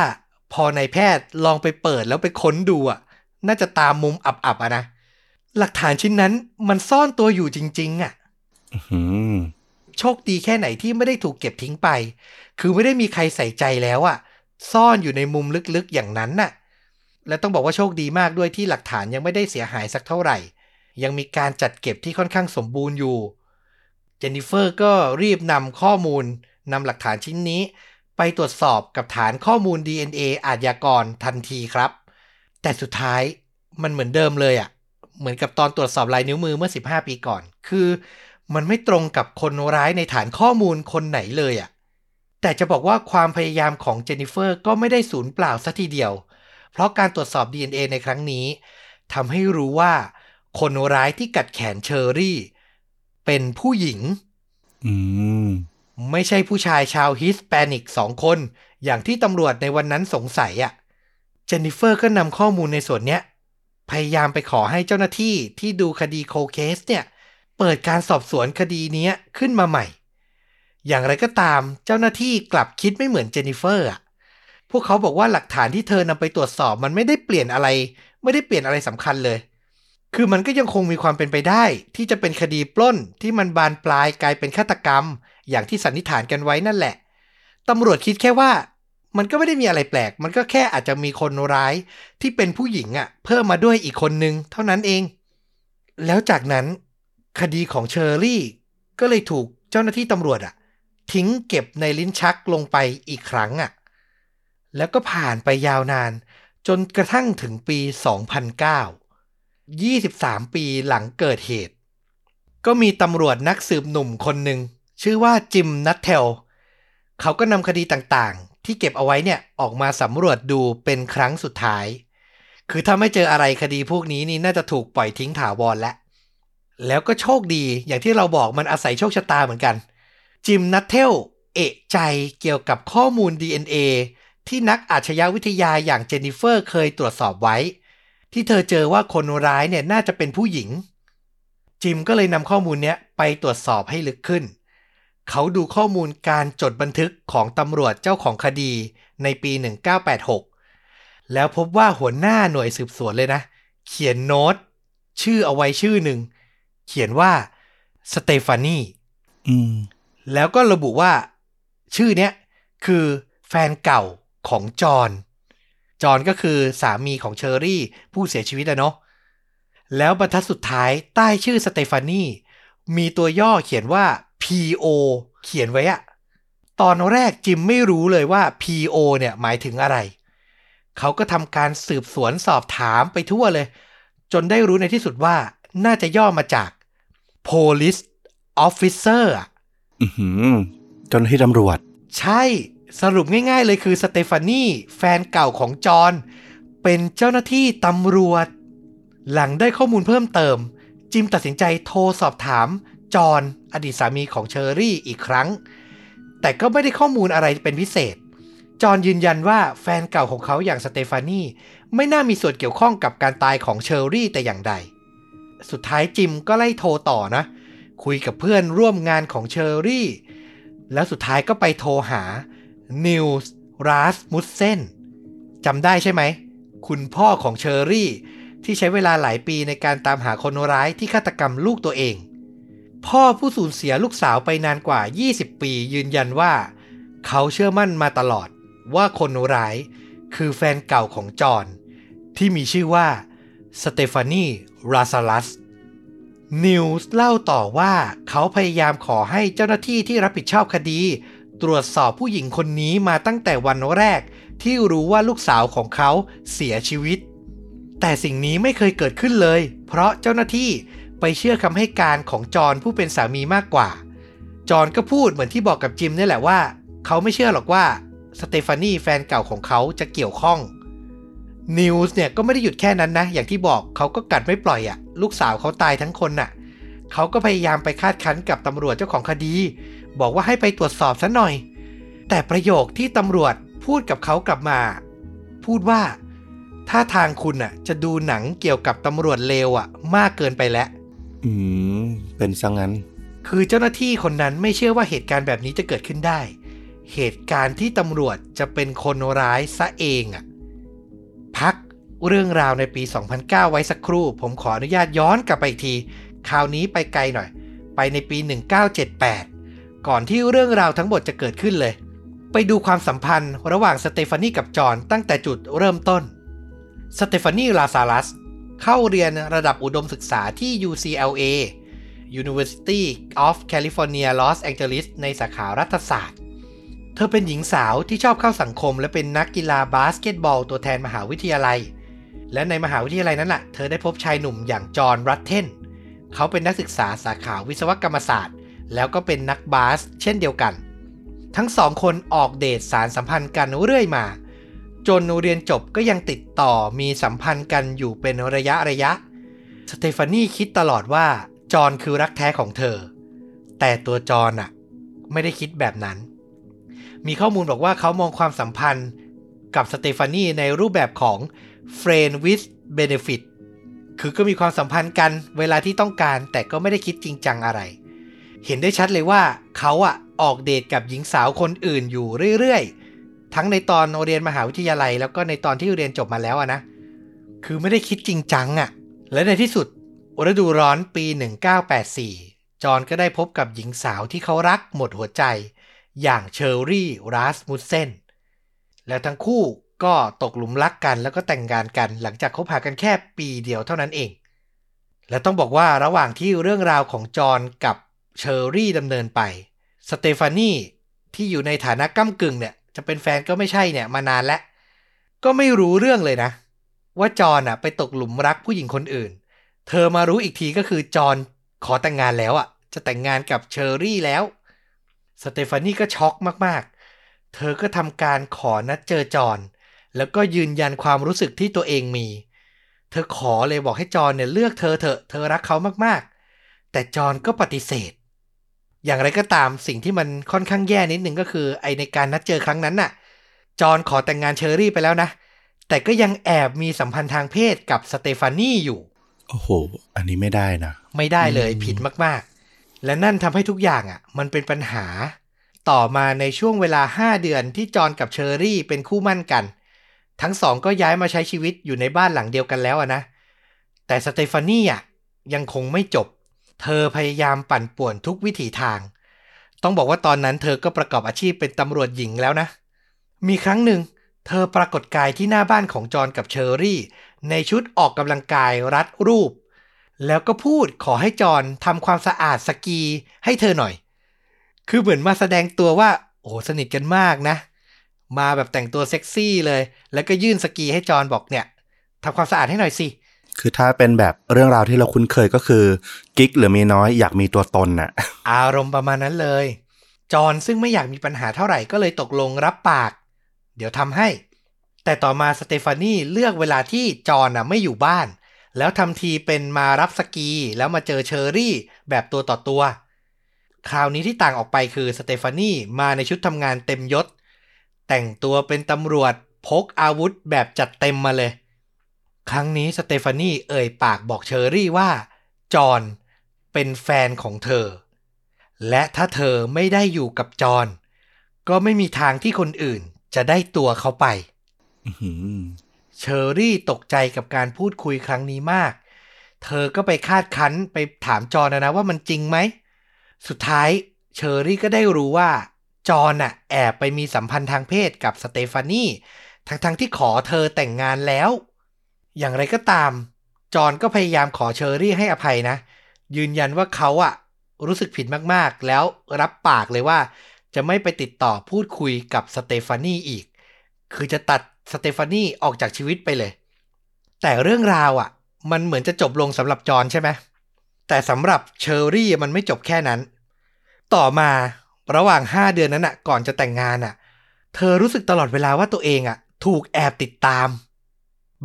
พอนายแพทย์ลองไปเปิดแล้วไปค้นดูอะ่ะ น่าจะตามมุมอับๆอะนะ หลักฐานชิ้นนั้นมันซ่อนตัวอยู่จริง ๆอะ่ะอืมโชคดีแค่ไหนที่ไม่ได้ถูกเก็บทิ้งไป คือไม่ได้มีใครใส่ใจแล้วอะซ่อนอยู่ในมุมลึกๆอย่างนั้นน่ะ และต้องบอกว่าโชคดีมากด้วยที่หลักฐานยังไม่ได้เสียหายสักเท่าไหร่ ยังมีการจัดเก็บที่ค่อนข้างสมบูรณ์อยู่ เจนนิเฟอร์ก็รีบนำข้อมูลนำหลักฐานชิ้นนี้ ไปตรวจสอบกับฐานข้อมูล DNA อาชญากรทันทีครับ แต่สุดท้ายมันเหมือนเดิมเลยอะ่ะ เหมือนกับตอนตรวจสอบลายนิ้วมือเมื่อ 15 ปีก่อน คือมันไม่ตรงกับคนร้ายในฐานข้อมูลคนไหนเลยอะ่ะ แต่จะบอกว่าความพยายามของเจนนิเฟอร์ก็ไม่ได้สูญเปล่าซะทีเดียวเพราะการตรวจสอบ DNA ในครั้งนี้ทำให้รู้ว่า คนร้ายที่กัดแขนเชอรี่ เป็นผู้หญิง อืม ไม่ใช่ผู้ชายชาวฮิสแปนิกสองคน อย่างที่ตำรวจในวันนั้นสงสัยอะ่ะ เจนนิเฟอร์ก็นำข้อมูลในส่วนเนี้ย พยายามไปขอให้เจ้าหน้าที่ที่ดูคดีโคเคสเนี่ย เปิดการสอบสวนคดีเนี้ยขึ้นมาใหม่ อย่างไรก็ตามเจ้าหน้าที่กลับคิดไม่เหมือนเจนนิเฟอร์อะพ วกเขาบอกว่าหลักฐานที่เธอนำไปตรวจสอบมันไม่ได้เปลี่ยนอะไร ไม่ได้เปลี่ยนอะไรสำคัญเลย คือมันก็ยังคงมีความเป็นไปได้ ที่จะเป็นคดีปล้นที่มันบานปลายกลายเป็นฆาตกรรม อย่างที่สันนิษฐานกันไว้นั่นแหละตำรวจคิดแค่ว่ามันก็ไม่ได้มีอะไรแปลก มันก็แค่อาจจะมีคนร้ายที่เป็นผู้หญิงอะ่ะ เพิ่มมาด้วยอีกคนนึงเท่านั้นเอง แล้วจากนั้นคดีของเชอรี่ ก็เลยถูกเจ้าหน้าที่ตำรวจอะ่ะ ทิ้งเก็บในลิ้นชักลงไปอีกครั้งอะ่ะ แล้วก็ผ่านไปยาวนาน จนกระทั่งถึงปี 2009 23 ปีหลังเกิดเหตุ ก็มีตำรวจนักสืบหนุ่มคนหนึ่ง ชื่อว่าจิมนัทเทล เขาก็นำคดีต่างๆ ที่เก็บเอาไว้เนี่ยออกมาสำรวจดูเป็นครั้งสุดท้าย คือถ้าไม่เจออะไรคดีพวกนี้นี่น่าจะถูกปล่อยทิ้งถาวรแล้วแล้วก็โชคดีอย่างที่เราบอกมันอาศัยโชคชะตาเหมือนกัน จิมนัทเทลเอะใจเกี่ยวกับข้อมูล DNA ที่นักอาชญาวิทยาอย่างเจนนิเฟอร์เคยตรวจสอบไว้ ที่เธอเจอว่าคนร้ายเนี่ยน่าจะเป็นผู้หญิง จิมก็เลยนำข้อมูลเนี้ยไปตรวจสอบให้ลึกขึ้น เขาดูข้อมูลการจดบันทึกของตำรวจเจ้าของคดีในปี 1986 แล้วพบว่าหัวหน้าหน่วยสืบสวนเลยนะ เขียนโน้ต ชื่อเอาไว้ชื่อหนึ่ง เขียนว่าสเตฟานีอืมแล้วก็ระบุว่า ชื่อเนี้ยคือแฟนเก่า ของจอห์นจอห์นก็คือสามีของเชอรี่ผู้เสียชีวิตอะเนาะแล้วบรรทัดสุดท้ายใต้ชื่อสเตฟานีมีตัวย่อเขียนว่า PO เขียนไว้อะตอนแรกจิมไม่รู้เลยว่า PO เนี่ยหมายถึงอะไร เขาก็ทำการสืบสวนสอบถามไปทั่วเลย จนได้รู้ในที่สุดว่าน่าจะย่อมาจาก police officer อะอือหือเจ้าหน้าที่ตำรวจ ใช่ สรุปง่ายๆเลยคือสเตฟานีแฟนเก่าของจอห์นเป็นเจ้าหน้าที่ตำรวจ หลังได้ข้อมูลเพิ่มเติม จิมตัดสินใจโทรสอบถาม จอห์นอดีตสามีของเชอรี่อีกครั้ง แต่ก็ไม่ได้ข้อมูลอะไรเป็นพิเศษ จอห์นยืนยันว่าแฟนเก่าของเขาอย่างสเตฟานีไม่น่ามีส่วนเกี่ยวข้องกับการตายของเชอรี่แต่อย่างใด สุดท้ายจิมก็ไล่โทรต่อนะ คุยกับเพื่อนร่วมงานของเชอรี่ แล้วสุดท้ายก็ไปโทรหา นิวส์ราสมุสเซนจำได้ใช่ไหม คุณพ่อของเชอรี่ ที่ใช้เวลาหลายปีในการตามหาคนร้ายที่ฆาตกรรมลูกตัวเอง พ่อผู้สูญเสียลูกสาวไปนานกว่า 20 ปียืนยันว่า เขาเชื่อมั่นมาตลอดว่าคนร้ายคือแฟนเก่าของจอห์นที่มีชื่อว่าสเตฟานีราซาลัสนิวส์เล่าต่อว่าเขาพยายามขอให้เจ้าหน้าที่ที่รับผิดชอบคดี ตรวจสอบผู้หญิงคนนี้มาตั้งแต่วันแรก ที่รู้ว่าลูกสาวของเขาเสียชีวิต แต่สิ่งนี้ไม่เคยเกิดขึ้นเลย เพราะเจ้าหน้าที่ไปเชื่อคำให้การของจอห์นผู้เป็นสามีมากกว่า จอห์นก็พูดเหมือนที่บอกกับจิมนี่แหละว่า เขาไม่เชื่อหรอกว่าสเตฟานีแฟนเก่าของเขาจะเกี่ยวข้องนิวส์เนี่ยก็ไม่ได้หยุดแค่นั้นนะ อย่างที่บอกเขาก็กัดไม่ปล่อยอะ่ะ ลูกสาวเขาตายทั้งคนน่ะ เขาก็พยายามไปคาดคั้นกับตำรวจเจ้าของคดี บอกว่าให้ไปตรวจสอบซะหน่อย แต่ประโยคที่ตำรวจพูดกับเขากลับมา พูดว่า ถ้าทางคุณอะ จะดูหนังเกี่ยวกับตำรวจเลวอะ มากเกินไปแล้ว อืม เป็นซะงั้น คือเจ้าหน้าที่คนนั้นไม่เชื่อว่าเหตุการณ์แบบนี้จะเกิดขึ้นได้ เหตุการณ์ที่ตำรวจจะเป็นคนร้ายซะเองอะ พักเรื่องราวในปี 2009 ไว้สักครู่ ผมขออนุญาตย้อนกลับไปอีกที คราวนี้ไปไกลหน่อย ไปในปี 1978 ก่อนที่เรื่องราวทั้งหมดจะเกิดขึ้นเลย ไปดูความสัมพันธ์ระหว่างสเตฟานีกับจอห์นตั้งแต่จุดเริ่มต้น สเตฟานีลาซาลัส เข้าเรียนระดับอุดมศึกษาที่ UCLA University of California Los Angeles ในสาขารัฐศาสตร์ เธอเป็นหญิงสาวที่ชอบเข้าสังคม และเป็นนักกีฬาบาสเกตบอลตัวแทนมหาวิทยาลัย และในมหาวิทยาลัยนั้นแหละเธอได้พบชายหนุ่มอย่างจอห์นรัตเทน เขาเป็นนักศึกษาสาขาวิศวกรรมศาสตร์ แล้วก็เป็นนักบาสเช่นเดียวกัน ทั้งสองคนออกเดทสารสัมพันธ์กันเรื่อยมา จนเรียนจบก็ยังติดต่อมีสัมพันธ์กันอยู่เป็นระยะระยะ สเตฟานีคิดตลอดว่าจอห์นคือรักแท้ของเธอ แต่ตัวจอห์นอะไม่ได้คิดแบบนั้น มีข้อมูลบอกว่าเขามองความสัมพันธ์กับสเตฟานีในรูปแบบของ friend with benefit คือก็มีความสัมพันธ์กันเวลาที่ต้องการแต่ก็ไม่ได้คิดจริงจังอะไร เห็นได้ชัดเลยว่าเขาอะออกเดทกับหญิงสาวคนอื่นอยู่เรื่อยๆ ทั้งในตอนเรียนมหาวิทยาลัย แล้วก็ในตอนที่เรียนจบมาแล้วอะนะ คือไม่ได้คิดจริงจังอะและในที่สุดฤดูร้อนปี 1984 จอห์นก็ได้พบกับหญิงสาวที่เขารักหมดหัวใจ อย่างเชอร์รี่ราสมุสเซนแล้วทั้งคู่ก็ตกหลุมรักกันแล้วก็แต่งงานกันหลังจากคบหากันแค่ปีเดียวเท่านั้นเอง และต้องบอกว่าระหว่างที่เรื่องราวของจอห์นกับ เชอร์รี่ดำเนินไป สเตฟานีที่อยู่ในฐานะก้ากึ่งเนี่ย จะเป็นแฟนก็ไม่ใช่เนี่ยมานานแล้ว ก็ไม่รู้เรื่องเลยนะ ว่าจอห์นอะไปตกหลุมรักผู้หญิงคนอื่น เธอมารู้อีกทีก็คือจอห์นขอแต่งงานแล้วอะจะแต่งงานกับเชอร์รี่แล้ว สเตฟานีก็ช็อกมากๆ เธอก็ทำการขอนัดเจอจอห์นแล้วก็ยืนยันความรู้สึกที่ตัวเองมี เธอขอเลยบอกให้จอห์นเนี่ยเลือกเธอเถอะ เธอรักเขามากๆ แต่จอห์นก็ปฏิเสธ อย่างไรก็ตามสิ่งที่มันค่อนข้างแย่นิดนึงก็คือไอในการนัดเจอครั้งนั้นน่ะ จอห์นขอแต่งงานเชอรี่ไปแล้วนะ แต่ก็ยังแอบมีสัมพันธ์ทางเพศกับสเตฟานีอยู่ โอ้โห อันนี้ไม่ได้นะ ไม่ได้เลยผิดมากๆ และนั่นทำให้ทุกอย่างอะ มันเป็นปัญหา ต่อมาในช่วงเวลา 5 เดือนที่จอห์นกับเชอรี่เป็นคู่มั่นกัน ทั้งสองก็ย้ายมาใช้ชีวิตอยู่ในบ้านหลังเดียวกันแล้วอะนะ แต่สเตฟานีอะยังคงไม่จบ เธอพยายามปั่นป่วนทุกวิถีทาง ต้องบอกว่าตอนนั้นเธอก็ประกอบอาชีพเป็นตำรวจหญิงแล้วนะ มีครั้งหนึ่ง เธอปรากฏกายที่หน้าบ้านของจอห์นกับเชอรี่ ในชุดออกกำลังกายรัดรูป แล้วก็พูดขอให้จอห์นทำความสะอาดสกีให้เธอหน่อย คือเหมือนมาแสดงตัวว่า โอ้สนิทกันมากนะ มาแบบแต่งตัวเซ็กซี่เลย แล้วก็ยื่นสกีให้จอห์นบอกเนี่ยทำความสะอาดให้หน่อยสิ คือถ้าเป็นแบบเรื่องราวที่เราคุ้นเคยก็คือกิ๊กหรือมีน้อยอยากมีตัวตนน่ะ อารมณ์ประมาณนั้นเลย จอนซึ่งไม่อยากมีปัญหาเท่าไหร่ก็เลยตกลงรับปาก เดี๋ยวทำให้ แต่ต่อมาสเตฟานีเลือกเวลาที่จอนน่ะไม่อยู่บ้าน แล้วทำทีเป็นมารับสกี แล้วมาเจอเชอรี่แบบตัวต่อตัว คราวนี้ที่ต่างออกไปคือสเตฟานีมาในชุดทำงานเต็มยศ แต่งตัวเป็นตำรวจพกอาวุธแบบจัดเต็มมาเลย ครั้งนี้สเตฟานีเอ่ยปากบอกเชอรี่ว่า จอห์นเป็นแฟนของเธอ และถ้าเธอไม่ได้อยู่กับจอห์นก็ไม่มีทางที่คนอื่นจะได้ตัวเขาไปอื้อหือเชอรี่ตกใจกับการพูดคุยครั้งนี้มาก เธอก็ไปคาดคั้นไปถามจอห์นนะนะว่ามันจริงไหม สุดท้ายเชอรี่ก็ได้รู้ว่า จอห์นน่ะแอบไปมีสัมพันธ์ทางเพศกับสเตฟานีทั้งๆที่ขอเธอแต่งงานแล้ว อย่างไรก็ตาม จอนก็พยายามขอเชอรี่ให้อภัยนะ ยืนยันว่าเขาอะรู้สึกผิดมากๆ แล้วรับปากเลยว่า จะไม่ไปติดต่อพูดคุยกับสเตฟานีอีก คือจะตัดสเตฟานีออกจากชีวิตไปเลย แต่เรื่องราวอะมันเหมือนจะจบลงสำหรับจอนใช่ไหมแต่สำหรับเชอรี่มันไม่จบแค่นั้น ต่อมาระหว่าง 5 เดือนนั้นอะก่อนจะแต่งงานอะเธอรู้สึกตลอดเวลาว่าตัวเองอะถูกแอบติดตาม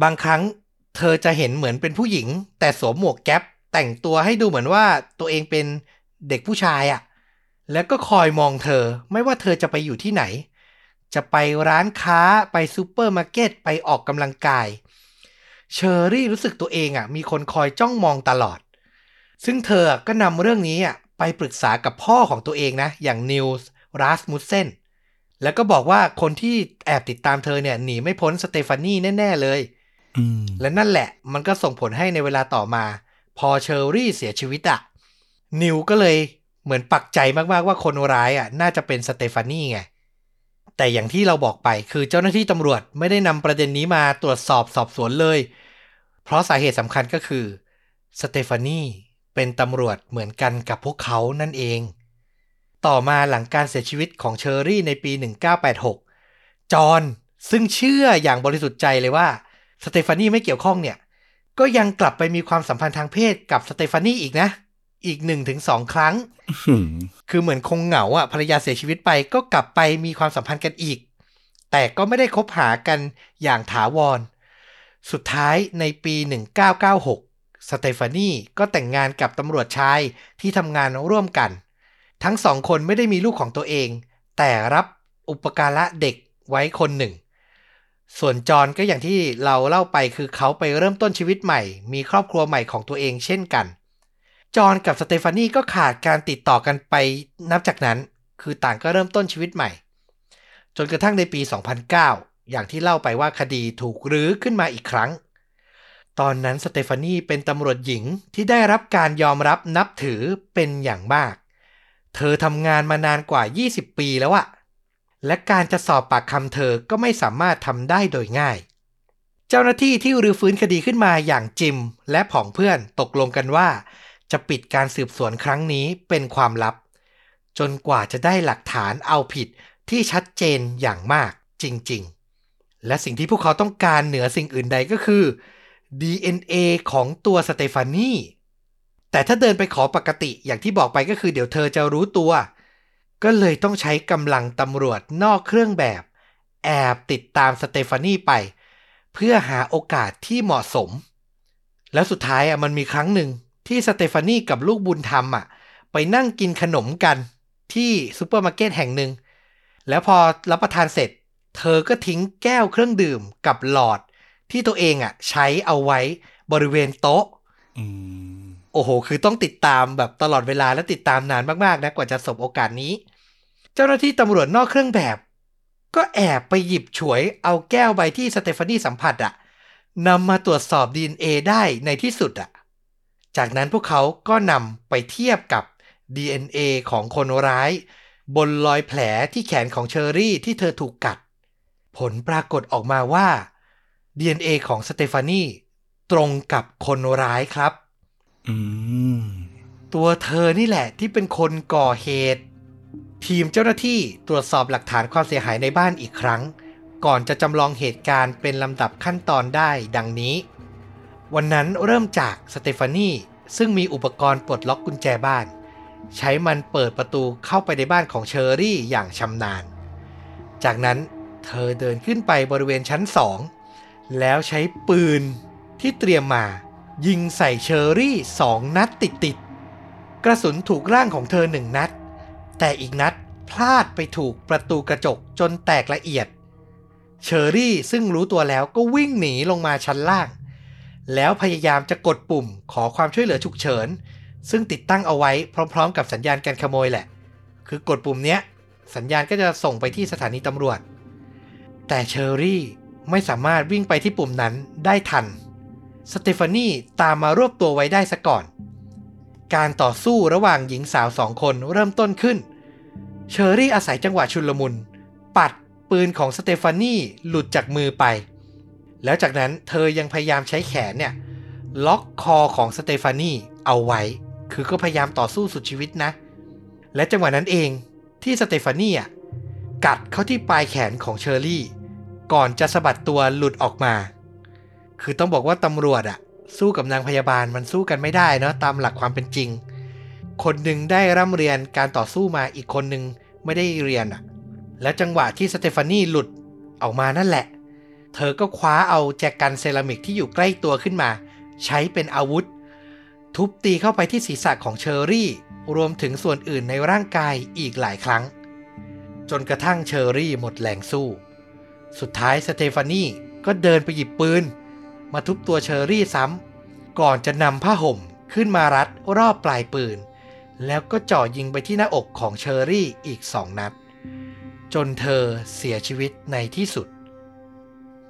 บางครั้งเธอจะเห็นเหมือนเป็นผู้หญิง แต่สวมหมวกแก๊ปแต่งตัวให้ดูเหมือนว่าตัวเองเป็นเด็กผู้ชายอะแล้วก็คอยมองเธอ ไม่ว่าเธอจะไปอยู่ที่ไหน จะไปร้านค้าไปซูเปอร์มาร์เก็ตไปออกกำลังกาย เชอรี่รู้สึกตัวเองอะ มีคนคอยจ้องมองตลอด ซึ่งเธอก็นำเรื่องนี้อะไปปรึกษากับพ่อของตัวเองนะ อย่างเนลส์รัสมุสเซนแล้วก็บอกว่าคนที่แอบติดตามเธอเนี่ยหนีไม่พ้นสเตฟานีแน่ ๆ เลย และนั่นแหละมันก็ส่งผลให้ในเวลาต่อมา พอเชอรี่เสียชีวิตอะเนลส์ก็เลยเหมือนปักใจมากๆว่าคนร้ายอะน่าจะเป็นสเตฟานีไง แต่อย่างที่เราบอกไปคือเจ้าหน้าที่ตำรวจไม่ได้นำประเด็นนี้มาตรวจสอบสอบสวนเลย เพราะสาเหตุสำคัญก็คือสเตฟานีเป็นตำรวจเหมือนกันกับพวกเขานั่นเอง ต่อมาหลังการเสียชีวิตของเชอรี่ในปี 1986 จอห์นซึ่งเชื่ออย่างบริสุทธิ์ใจเลยว่า สเตฟานีไม่เกี่ยวข้องเนี่ย ก็ยังกลับไปมีความสัมพันธ์ทางเพศกับสเตฟานีอีกนะ อีกหนึ่งถึงสองครั้งหืมคือเหมือนคงเหงาอะภรรยาเสียชีวิตไปก็กลับไปมีความสัมพันธ์กันอีก แต่ก็ไม่ได้คบหากันอย่างถาวร สุดท้ายในปี 1996 สเตฟานีก็แต่งงานกับตำรวจชายที่ทำงานร่วมกัน ทั้งสองคนไม่ได้มีลูกของตัวเอง แต่รับอุปการะเด็กไว้คนหนึ่ง ส่วนจอห์นก็อย่างที่เราเล่าไปคือเขาไปเริ่มต้นชีวิตใหม่ มีครอบครัวใหม่ของตัวเองเช่นกัน จอห์นกับสเตฟานีก็ขาดการติดต่อกันไปนับจากนั้น คือต่างก็เริ่มต้นชีวิตใหม่ จนกระทั่งในปี 2009 อย่างที่เล่าไปว่าคดีถูกรื้อขึ้นมาอีกครั้ง ตอนนั้นสเตฟานีเป็นตำรวจหญิงที่ได้รับการยอมรับนับถือเป็นอย่างมาก เธอทำงานมานานกว่า 20 ปีแล้วอะ และการจะสอบปากคำเธอก็ไม่สามารถทำได้โดยง่าย เจ้าหน้าที่ที่รื้อฟื้นคดีขึ้นมาอย่างจิมและผองเพื่อนตกลงกันว่า จะปิดการสืบสวนครั้งนี้เป็นความลับ จนกว่าจะได้หลักฐานเอาผิดที่ชัดเจนอย่างมากจริง ๆ และสิ่งที่พวกเขาต้องการเหนือสิ่งอื่นใดก็คือ DNA ของตัวสเตฟานีแต่ถ้าเดินไปขอปกติอย่างที่บอกไปก็คือเดี๋ยวเธอจะรู้ตัว ก็เลยต้องใช้กำลังตำรวจนอกเครื่องแบบ แอบติดตามสเตฟานีไป เพื่อหาโอกาสที่เหมาะสม แล้วสุดท้ายอะมันมีครั้งหนึ่งที่สเตฟานีกับลูกบุญธรรมอะ ไปนั่งกินขนมกันที่ซูเปอร์มาร์เก็ตแห่งหนึ่ง แล้วพอรับประทานเสร็จ เธอก็ทิ้งแก้วเครื่องดื่มกับหลอดที่ตัวเองอะ ใช้เอาไว้บริเวณโต๊ะ โอ้โห คือต้องติดตามแบบตลอดเวลาและติดตามนานมากๆนะกว่าจะสบโอกาสนี้ เจ้าหน้าที่ตำรวจนอกเครื่องแบบ ก็แอบไปหยิบฉวยเอาแก้วใบที่สเตฟานีสัมผัสอะนำมาตรวจสอบ DNA ได้ในที่สุดอะจากนั้นพวกเขาก็นำไปเทียบกับ DNA ของคนร้าย บนรอยแผลที่แขนของเชอรี่ที่เธอถูกกัด ผลปรากฏออกมาว่า DNA ของสเตฟานีตรงกับคนร้ายครับ ตัวเธอนี่แหละที่เป็นคนก่อเหตุ ทีมเจ้าหน้าที่ตรวจสอบหลักฐานความเสียหายในบ้านอีกครั้ง ก่อนจะจำลองเหตุการณ์เป็นลำดับขั้นตอนได้ดังนี้ วันนั้นเริ่มจากสเตฟานีซึ่งมีอุปกรณ์ปลดล็อกกุญแจบ้าน ใช้มันเปิดประตูเข้าไปในบ้านของเชอรี่อย่างชำนาญ จากนั้นเธอเดินขึ้นไปบริเวณชั้นสองแล้วใช้ปืนที่เตรียมมา ยิงใส่เชอรี่สองนัดติดๆกระสุนถูกร่างของเธอหนึ่งนัด แต่อีกนัดพลาดไปถูกประตูกระจกจนแตกละเอียด เชอรี่ซึ่งรู้ตัวแล้วก็วิ่งหนีลงมาชั้นล่าง แล้วพยายามจะกดปุ่มขอความช่วยเหลือฉุกเฉิน ซึ่งติดตั้งเอาไว้พร้อม ๆ กับสัญญาณการขโมยแหละ คือกดปุ่มเนี้ย สัญญาณก็จะส่งไปที่สถานีตำรวจ แต่เชอรี่ไม่สามารถวิ่งไปที่ปุ่มนั้นได้ทัน สเตฟานีตามมารวบตัวไว้ได้ซะก่อน การต่อสู้ระหว่างหญิงสาวสองคนเริ่มต้นขึ้น เชอรี่อาศัยจังหวะชุลมุน ปัดปืนของสเตฟานีหลุดจากมือไป แล้วจากนั้นเธอยังพยายามใช้แขนเนี่ย ล็อกคอของสเตฟานีเอาไว้ คือก็พยายามต่อสู้สุดชีวิตนะ และจังหวะนั้นเองที่สเตฟานีอะกัดเข้าที่ปลายแขนของเชอรี่ ก่อนจะสะบัดตัวหลุดออกมา คือต้องบอกว่าตำรวจอะสู้กับนางพยาบาลมันสู้กันไม่ได้เนาะตามหลักความเป็นจริง คนหนึ่งได้ร่ำเรียนการต่อสู้มาอีกคนหนึ่งไม่ได้เรียนอะและจังหวะที่สเตฟานีหลุดออกมานั่นแหละ เธอก็คว้าเอาแจกันเซรามิกที่อยู่ใกล้ตัวขึ้นมา ใช้เป็นอาวุธ ทุบตีเข้าไปที่ศีรษะของเชอรี่ รวมถึงส่วนอื่นในร่างกายอีกหลายครั้ง จนกระทั่งเชอรี่หมดแรงสู้ สุดท้ายสเตฟานีก็เดินไปหยิบปืน มาทุบตัวเชอรี่ซ้ำก่อนจะนำผ้าห่มขึ้นมารัดรอบปลายปืน แล้วก็จ่อยิงไปที่หน้าอกของเชอรี่อีกสองนัด จนเธอเสียชีวิตในที่สุด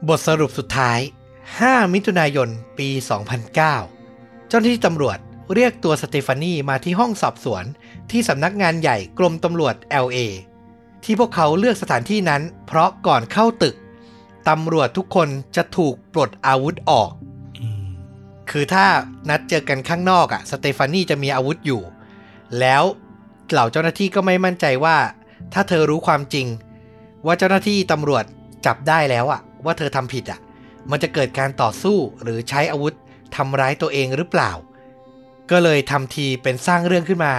บทสรุปสุดท้าย 5 มิถุนายน ปี 2009 เจ้าหน้าที่ตำรวจเรียกตัวสเตฟานีมาที่ห้องสอบสวนที่สำนักงานใหญ่กรมตำรวจ LA ที่พวกเขาเลือกสถานที่นั้น เพราะก่อนเข้าตึก ตำรวจทุกคนจะถูกปลดอาวุธออกอคือถ้านัดเจอกันข้างนอกอะสเตฟานีจะมีอาวุธอยู่ แล้วเหล่าเจ้าหน้าที่ก็ไม่มั่นใจว่า ถ้าเธอรู้ความจริง ว่าเจ้าหน้าที่ตำรวจจับได้แล้วอะว่าเธอทำผิดอะมันจะเกิดการต่อสู้หรือใช้อาวุธทำร้ายตัวเองหรือเปล่า ก็เลยทำทีเป็นสร้างเรื่องขึ้นมา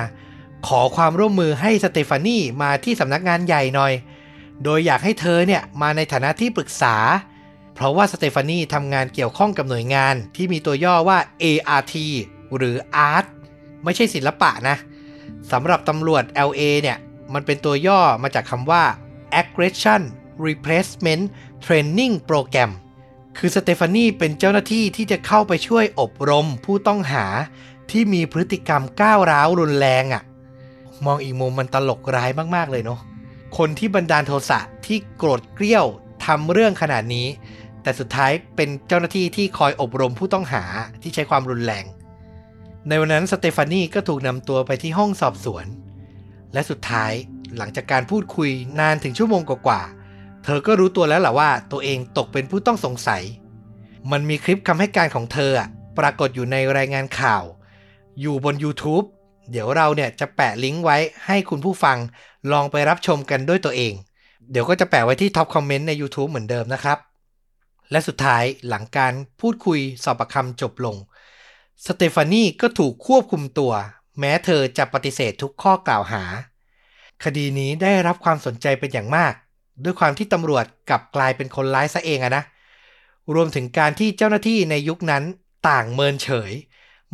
ขอความร่วมมือให้สเตฟานีมาที่สำนักงานใหญ่หน่อย โดยอยากให้เธอเนี่ยมาในฐานะที่ปรึกษา เพราะว่าสเตฟานีทำงานเกี่ยวข้องกับหน่วยงานที่มีตัวย่อว่า ART หรือ Art ไม่ใช่ศิลปะนะสำหรับตำรวจ LA เนี่ย มันเป็นตัวย่อมาจากคำว่า Aggression Replacement Training Program คือสเตฟานีเป็นเจ้าหน้าที่ที่จะเข้าไปช่วยอบรมผู้ต้องหาที่มีพฤติกรรมก้าวร้าวรุนแรงอะ่ะ มองอีกมุมมันตลกร้ายมาก ๆ เลยเนาะ คนที่บันดาลโทสะที่โกรธเกรี้ยวทำเรื่องขนาดนี้ แต่สุดท้ายเป็นเจ้าหน้าที่ที่คอยอบรมผู้ต้องหาที่ใช้ความรุนแรง ในวันนั้นสเตฟานีก็ถูกนำตัวไปที่ห้องสอบสวน และสุดท้ายหลังจากการพูดคุยนานถึงชั่วโมงกว่าๆ เธอก็รู้ตัวแล้วแหละว่าตัวเองตกเป็นผู้ต้องสงสัย มันมีคลิปคำให้การของเธออะปรากฏอยู่ในรายงานข่าว อยู่บน YouTube เดี๋ยวเราเนี่ยจะแปะลิงก์ไว้ให้คุณผู้ฟัง ลองไปรับชมกันด้วยตัวเอง เดี๋ยวก็จะแปะไว้ที่ท็อปคอมเมนต์ใน YouTube เหมือนเดิมนะครับ และสุดท้ายหลังการพูดคุยสอบปากคำจบลง สเตฟานีก็ถูกควบคุมตัว แม้เธอจะปฏิเสธทุกข้อกล่าวหา คดีนี้ได้รับความสนใจเป็นอย่างมาก ด้วยความที่ตำรวจกลับกลายเป็นคนร้ายซะเองอะนะ รวมถึงการที่เจ้าหน้าที่ในยุคนั้นต่างเมินเฉย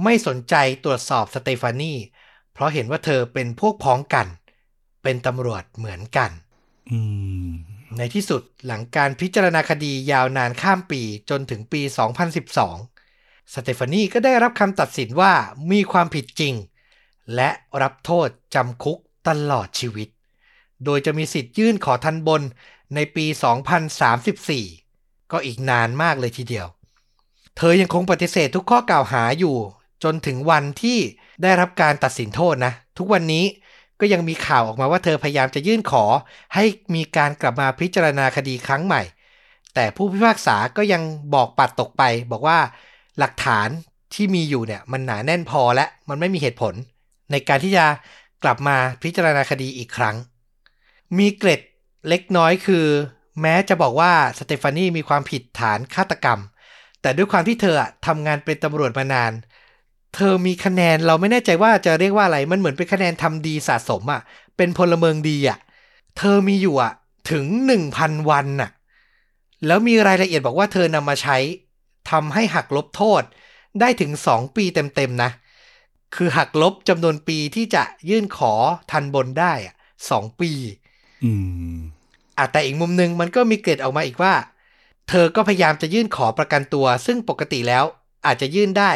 ไม่สนใจตรวจสอบสเตฟานีเพราะเห็นว่าเธอเป็นพวกพ้องกัน เป็นตำรวจเหมือนกันอืมในที่สุดหลังการพิจารณาคดียาวนานข้ามปีจนถึงปี 2012 สเตฟานีก็ได้รับคำตัดสินว่ามีความผิดจริง และรับโทษจำคุกตลอดชีวิต โดยจะมีสิทธิ์ยื่นขอทันบนในปี 2034 ก็อีกนานมากเลยทีเดียว เธอยังคงปฏิเสธทุกข้อกล่าวหาอยู่ จนถึงวันที่ได้รับการตัดสินโทษนะ ทุกวันนี้ ก็ยังมีข่าวออกมาว่าเธอพยายามจะยื่นขอ ให้มีการกลับมาพิจารณาคดีครั้งใหม่ แต่ผู้พิพากษาก็ยังบอกปัดตกไป บอกว่าหลักฐานที่มีอยู่เนี่ยมันหนาแน่นพอและมันไม่มีเหตุผล ในการที่จะกลับมาพิจารณาคดีอีกครั้ง มีเกร็ดเล็กน้อยคือ แม้จะบอกว่าสเตฟานีมีความผิดฐานฆาตกรรม แต่ด้วยความที่เธอทำงานเป็นตำรวจมานาน เธอมีคะแนนเราไม่แน่ใจว่าจะเรียกว่าอะไรมันเหมือนเป็นคะแนนทำดีสะสมอะ่ะ เป็นพลเมืองดีอะ่ะ เธอมีอยู่อะ ถึงหนึ่งพันวันน่ะ แล้วมีรายละเอียดบอกว่าเธอนำมาใช้ทำให้หักลบโทษ ได้ถึงสองปีเต็มๆนะ คือหักลบจำนวนปีที่จะยื่นขอทันบนได้อะสองปี อืมอะแต่อีกมุมหนึ่งมันก็มีเกร็ดออกมาอีกว่า เธอก็พยายามจะยื่นขอประกันตัว ซึ่งปกติแล้วอาจจะยื่นได้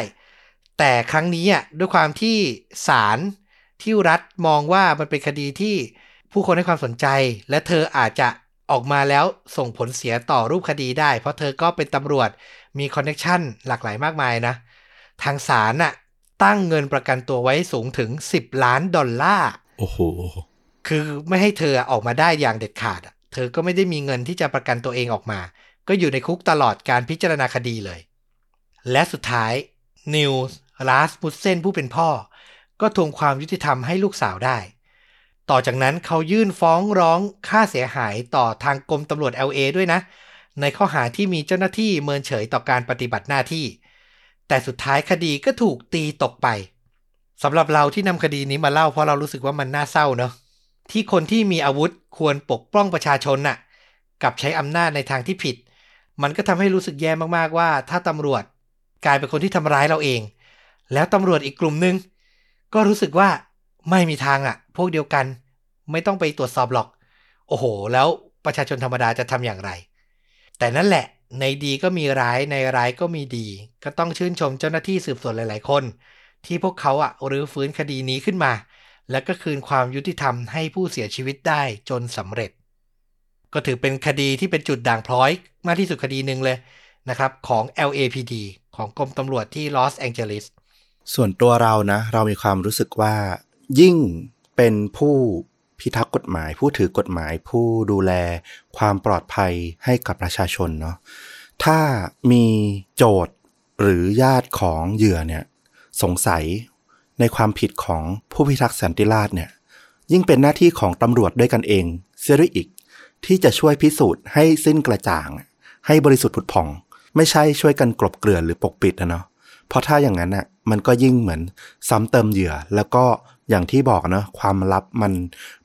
แต่ครั้งนี้อะด้วยความที่ศาลที่รัฐมองว่ามันเป็นคดีที่ผู้คนให้ความสนใจ และเธออาจจะออกมาแล้วส่งผลเสียต่อรูปคดีได้ เพราะเธอก็เป็นตำรวจมีคอนเนคชันหลากหลายมากมายนะ ทางศาลน่ะตั้งเงินประกันตัวไว้สูงถึง 10 ล้านดอลลาร์ โอ้โห คือไม่ให้เธอออกมาได้อย่างเด็ดขาดอะเธอก็ไม่ได้มีเงินที่จะประกันตัวเองออกมา ก็อยู่ในคุกตลอดการพิจารณาคดีเลย และสุดท้ายนิวส์ ลาสมุสเซนผู้เป็นพ่อ ก็ทวงความยุติธรรมให้ลูกสาวได้ ต่อจากนั้นเขายื่นฟ้องร้องค่าเสียหายต่อทางกรมตำรวจ LA ด้วยนะ ในข้อหาที่มีเจ้าหน้าที่เมินเฉยต่อการปฏิบัติหน้าที่ แต่สุดท้ายคดีก็ถูกตีตกไปสำหรับเราที่นำคดีนี้มาเล่าเพราะเรารู้สึกว่ามันน่าเศร้าเนอะที่คนที่มีอาวุธควรปกป้องประชาชนน่ะกับใช้อำนาจในทางที่ผิด มันก็ทำให้รู้สึกแย่มากๆว่า ถ้าตำรวจ กลายเป็นคนที่ทำร้ายเราเอง แล้วตำรวจอีกกลุ่มนึง ก็รู้สึกว่าไม่มีทางอะ พวกเดียวกัน ไม่ต้องไปตรวจสอบหรอก โอ้โห แล้วประชาชนธรรมดาจะทำอย่างไร แต่นั่นแหละ ในดีก็มีร้ายในร้ายก็มีดี ก็ต้องชื่นชมเจ้าหน้าที่สืบสวนหลาย ๆ คน ที่พวกเขาอะรื้อฟื้นคดีนี้ขึ้นมา และก็คืนความยุติธรรมให้ผู้เสียชีวิตได้จนสำเร็จ ก็ถือเป็นคดีที่เป็นจุดด่างพร้อย มากที่สุดคดีหนึ่งเลยนะครับของ LAPD ของกรมตำรวจที่ลอสแองเจลิส ส่วนตัวเรานะ เรามีความรู้สึกว่า ยิ่งเป็นผู้พิทักษ์กฎหมาย ผู้ถือกฎหมาย ผู้ดูแลความปลอดภัยให้กับประชาชนเนาะถ้ามีโจทย์หรือญาติของเหยื่อเนี่ยสงสัยในความผิดของผู้พิทักษ์สันติราษฎร์เนี่ย ยิ่งเป็นหน้าที่ของตำรวจด้วยกันเองเสียด้วยอีก ที่จะช่วยพิสูจน์ให้สิ้นกระจ่าง ให้บริสุทธิ์ผุดผ่อง ไม่ใช่ช่วยกันกลบเกลื่อนหรือปกปิดนะเนาะ เพราะถ้าอย่างนั้นอะมันก็ยิ่งเหมือนซ้ำเติมเหยื่อ แล้วก็อย่างที่บอกเนาะความลับมัน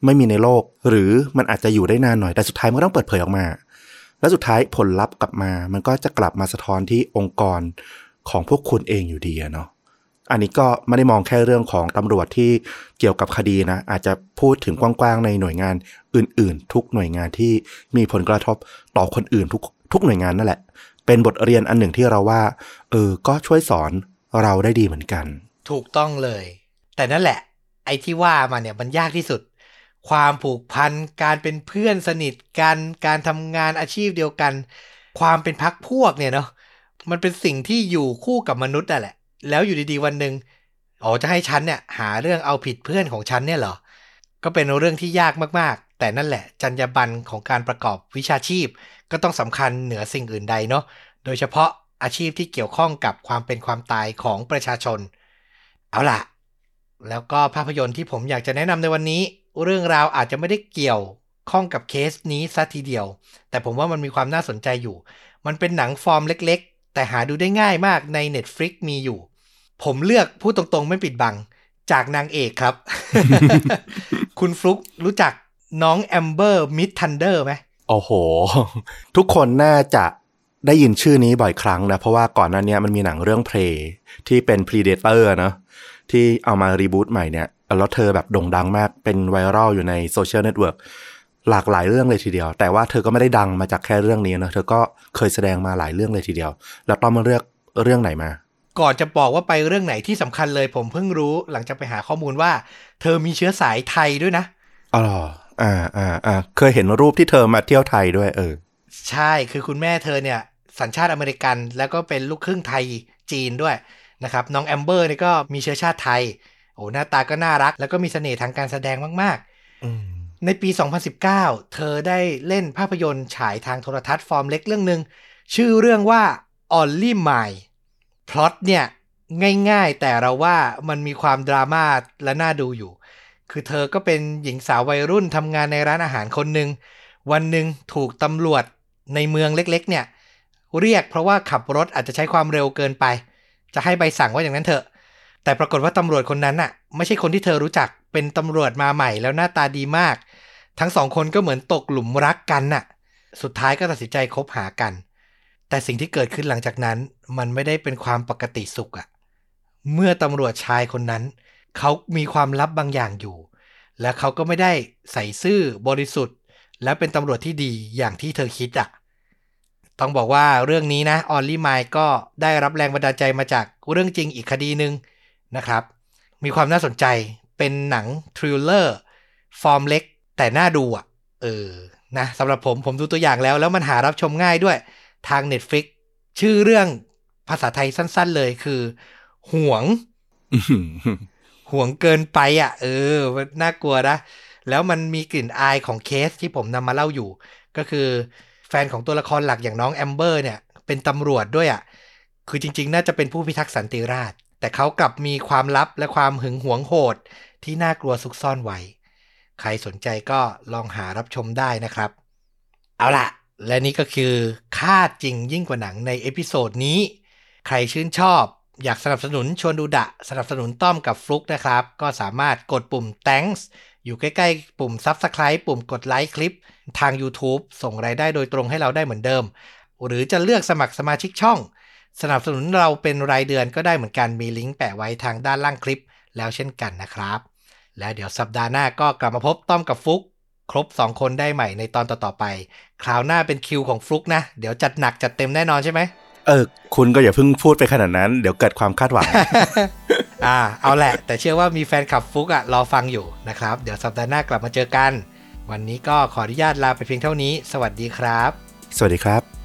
ไม่มีในโลก หรือมันอาจจะอยู่ได้นานหน่อยแต่สุดท้ายมันก็ต้องเปิดเผยออกมา แล้วสุดท้ายผลลัพธ์กลับมา มันก็จะกลับมาสะท้อนที่องค์กรของพวกคุณเองอยู่ดีเนาะอันนี้ก็ไม่ได้มองแค่เรื่องของตำรวจที่เกี่ยวกับคดีนะ อาจจะพูดถึงกว้างๆในหน่วยงานอื่น ๆ ทุกหน่วยงานที่มีผลกระทบต่อคนอื่นทุกทุกหน่วยงานนั่นแหละ เป็นบทเรียนอันหนึ่งที่เราว่า เออ ก็ช่วยสอนเราได้ดีเหมือนกัน ถูกต้องเลย แต่นั่นแหละ ไอ้ที่ว่ามาเนี่ยมันยากที่สุด ความผูกพัน การเป็นเพื่อนสนิทกัน การทำงานอาชีพเดียวกัน ความเป็นพักพวกเนี่ยเนาะ มันเป็นสิ่งที่อยู่คู่กับมนุษย์นั่นแหละ แล้วอยู่ดีๆวันหนึ่งอ๋อจะให้ฉันเนี่ยหาเรื่องเอาผิดเพื่อนของฉันเนี่ยเหรอ ก็เป็นเรื่องที่ยากมาก แต่นั่นแหละจรรยาบรรณของการประกอบวิชาชีพ ก็ต้องสำคัญเหนือสิ่งอื่นใดเนาะโดยเฉพาะอาชีพที่เกี่ยวข้องกับความเป็นความตายของประชาชน เอาล่ะ แล้วก็ภาพยนตร์ที่ผมอยากจะแนะนำในวันนี้ เรื่องราวอาจจะไม่ได้เกี่ยวข้องกับเคสนี้ซะทีเดียว แต่ผมว่ามันมีความน่าสนใจอยู่ มันเป็นหนังฟอร์มเล็กๆ แต่หาดูได้ง่ายมากใน Netflix มีอยู่ ผมเลือกพูดตรงๆ ไม่ปิดบัง จากนางเอกครับ คุณฟลุกรู้จัก น้องแอมเบอร์มิดทันเดอร์ไหมโอ้โห ทุกคนน่าจะได้ยินชื่อนี้บ่อยครั้งนะ เพราะว่าก่อนหน้านี้มันมีหนังเรื่อง Prey ที่เป็น Predator เนอะที่เอามา reboot ใหม่เนี่ย แล้วเธอแบบโด่งดังมากเป็นไวรัลอยู่ในโซเชียลเน็ตเวิร์กหลากหลายเรื่องเลยทีเดียว แต่ว่าเธอก็ไม่ได้ดังมาจากแค่เรื่องนี้นะเธอก็เคยแสดงมาหลายเรื่องเลยทีเดียว แล้วต้องมาเลือกเรื่องไหนมา ก่อนจะบอกว่าไปเรื่องไหนที่สำคัญเลย ผมเพิ่งรู้หลังจากไปหาข้อมูลว่า เธอมีเชื้อสายไทยด้วยนะอ๋อเหร ออ่าอ่าอ่าเคยเห็นรูปที่เธอมาเที่ยวไทยด้วยเออ ใช่คือคุณแม่เธอเนี่ย สัญชาติอเมริกันแล้วก็เป็นลูกครึ่งไทยจีนด้วยนะครับน้องแอมเบอร์นี่ก็มีเชื้อชาติไทยโอ้หน้าตาก็น่ารัก แล้วก็มีเสน่ห์ทางการแสดงมากอืมๆในปี 2019 เธอได้เล่นภาพยนตร์ฉายทางโทรทัศน์ฟอร์มเล็กเรื่องหนึ่งชื่อเรื่องว่า Only Mine พล็อตเนี่ย ง่ายๆ แต่เราว่ามันมีความดราม่าและน่าดูอยู่ คือเธอก็เป็นหญิงสาววัยรุ่นทำงานในร้านอาหารคนหนึ่ง วันหนึ่งถูกตำรวจในเมืองเล็กๆ เนี่ย เรียกเพราะว่าขับรถอาจจะใช้ความเร็วเกินไป จะให้ใบสั่งว่าอย่างนั้นเถอะ แต่ปรากฏว่าตำรวจคนนั้นน่ะ ไม่ใช่คนที่เธอรู้จักเป็นตำรวจมาใหม่แล้วหน้าตาดีมาก ทั้งสองคนก็เหมือนตกหลุมรักกันน่ะ สุดท้ายก็ตัดสินใจคบหากัน แต่สิ่งที่เกิดขึ้นหลังจากนั้น มันไม่ได้เป็นความปกติสุขอะเมื่อตำรวจชายคนนั้น เขามีความลับบางอย่างอยู่ และเขาก็ไม่ได้ใสซื่อบริสุทธิ์ และเป็นตำรวจที่ดีอย่างที่เธอคิดอะต้องบอกว่าเรื่องนี้นะ Only Mine ก็ได้รับแรงบันดาลใจมาจากเรื่องจริงอีกคดีหนึ่งนะครับ มีความน่าสนใจเป็นหนัง thriller ฟอร์มเล็ก แต่น่าดูอะเออนะสำหรับผมผมดูตัวอย่างแล้ว แล้วมันหารับชมง่ายด้วยทาง Netflix ชื่อเรื่องภาษาไทยสั้น ๆ เลยคือ ห่วง ห่วงเกินไปอะ เออน่ากลัวนะ แล้วมันมีกลิ่นอายของเคสที่ผมนำมาเล่าอยู่ ก็คือแฟนของตัวละครหลักอย่างน้องแอมเบอร์เนี่ย เป็นตำรวจด้วยอะ คือจริง ๆ น่าจะเป็นผู้พิทักษ์สันติราษฎร์แต่เขากลับมีความลับและความหึงหวงโหด ที่น่ากลัวซุกซ่อนไว้ ใครสนใจก็ลองหารับชมได้นะครับ เอาล่ะ และนี่ก็คือฆาตจริงยิ่งกว่าหนังใน episode นี้ ใครชื่นชอบ อยากสนับสนุนชวนดูดะ สนับสนุนต้อมกับฟลุกนะครับ ก็สามารถกดปุ่ม thanks อยู่ใกล้ๆ ปุ่ม subscribe ปุ่มกดไลค์คลิป ทาง YouTube ส่งรายได้โดยตรงให้เราได้เหมือนเดิม หรือจะเลือกสมัครสมาชิกช่อง สนับสนุนเราเป็นรายเดือนก็ได้เหมือนกันมีลิงก์แปะไว้ทางด้านล่างคลิปแล้วเช่นกันนะครับ แล้วเดี๋ยวสัปดาห์หน้าก็กลับมาพบต้อมกับฟลุกครบ 2 คนได้ใหม่ในตอนต่อๆไป คราวหน้าเป็นคิวของฟลุกนะ เดี๋ยวจัดหนักจัดเต็มแน่นอนใช่ไหม เออ คุณก็อย่าเพิ่งพูดไปขนาดนั้น เดี๋ยวเกิดความคาดหวัง อ่า เอาแหละ แต่เชื่อว่ามีแฟนคลับฟลุกอะรอฟังอยู่นะครับ เดี๋ยวสัปดาห์หน้ากลับมาเจอกัน วันนี้ก็ขออนุญาตลาไปเพียงเท่านี้ สวัสดีครับ สวัสดีครับ